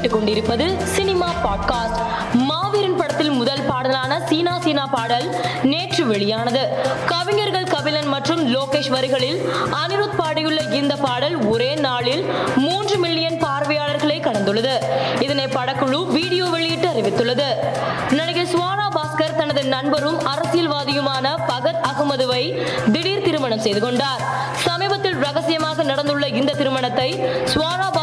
கேட்டுக் கொண்டிருப்பது cinema podcast. மாவீரன் படத்தில் முதல் பாடலான சீனா சீனா பாடல் நேற்று வெளியானது. கவிஞர்கள் கபிலன் மற்றும் லோகேஷ் வரிகளில் அனிருத் பாடியுள்ள இந்த பாடல் ஒரே நாளில் மூன்று மில்லியன் பார்வையாளர்களை கடந்துள்ளது. இதனை படக்குழு வீடியோ வெளியிட்டு அறிவித்துள்ளது. நடிகை சுவானா பாஸ்கர் தனது நண்பரும் அரசியல்வாதியுமான பகத் அகமதுவை திடீர் திருமணம் செய்து கொண்டார். சமீபத்தில் ரகசியமாக நடந்துள்ள இந்த திருமணத்தை சுவானா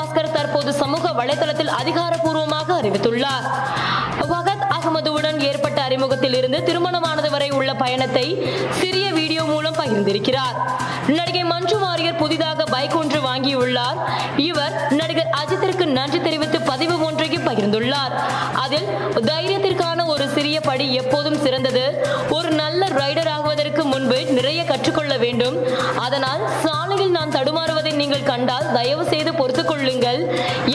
வலைதளத்தில் அதிகாரப்பூர்வமாக அறிவித்துள்ளார். பகத் அகமதுவுடன் ஏற்பட்ட அறிமுகத்தில் இருந்து திருமணமானது வரை உள்ள பயணத்தை சிறிய வீடியோ மூலம் பகிர்ந்திருக்கிறார். நடிகை மஞ்சு வாரியர் புதிதாக பைக் ஒன்று வாங்கியுள்ளார். இவர் நடிகர் அஜித்திற்கு நன்றி தெரிவித்து பதிவு ஒன்றையும் பகிர்ந்துள்ளார். அதில் தைரியத்திற்கான ஒரு சிறிய படி எப்போதும் சிறந்தது. ஒரு நல்ல ரைடர் ஆகுவதற்கு முன்பு நிறைய கற்றுக்கொள்ள வேண்டும். அதனால் வாழ்க்கையில் நான் தடுமாறுவதை நீங்கள் கண்டால் தயவு செய்து பொறுத்துக் கொள்ளுங்கள்.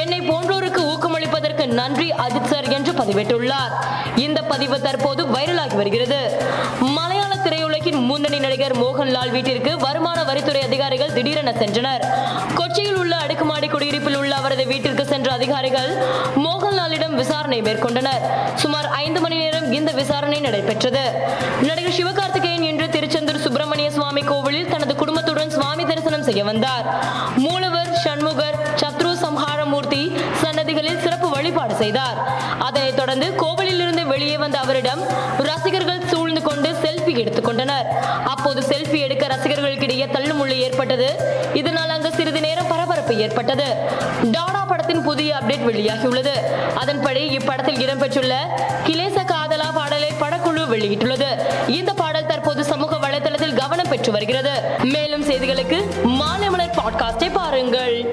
என்னை போன்றோருக்கு ஊக்கமளிப்பதற்கு நன்றி அஜித் சார் என்று பதிவிட்டுள்ளார். இந்த பதிவு தற்போது வைரலாகி வருகிறது. மலையாள திரையுலகின் முன்னணி நடிகர் மோகன்லால் வீட்டிற்கு வருமான வரித்துறை அதிகாரிகள் திடீரென சென்றனர். கொச்சியில் உள்ள அடுக்குமாடி குடியிருப்பில் உள்ள அவரது வீட்டிற்கு சென்ற அதிகாரிகள் மோகன்லாலிடம் விசாரணை மேற்கொண்டனர். சுமார் ஐந்து மணி நேரம் இந்த விசாரணை நடைபெற்றது. நடிகர் சிவகார்த்திகேயன் இன்று திருச்செந்தூர் சுப்பிரமணிய சுவாமி கோவிலில் தனது தரிசனம் செய்ய வந்தார். மூலவர் சண்முகர் சத்ரு சம்ஹாரமூர்த்தி சன்னதிகளில் சிறப்பு வழிபாடு செய்தார். அதனைத் தொடர்ந்து கோவிலில் இருந்து வெளியே வந்த அவரிடம் ரசிகர்கள் சூழ்ந்து கொண்டு செல்ஃபி எடுத்துக்கொண்டனர் அப்போது செல்ஃபி எடுக்க ரசிகர்களுக்கிடையே தள்ளுமுள்ளு ஏற்பட்டது. இதனால் அங்கு சிறிது நேரம் பரபரப்பு ஏற்பட்டது. டாடா படத்தின் புதிய அப்டேட் வெளியாகியுள்ளது. அதன்படி இப்படத்தில் இடம்பெற்றுள்ள கிலேச காதலா பாடலை படக்குழு வெளியிட்டுள்ளது. இந்த பாடல் தற்போது சமூக நடைபெற்று வருகிறது. மேலும் செய்திகளுக்கு மாலை மலர் பாட்காஸ்டை பாருங்கள்.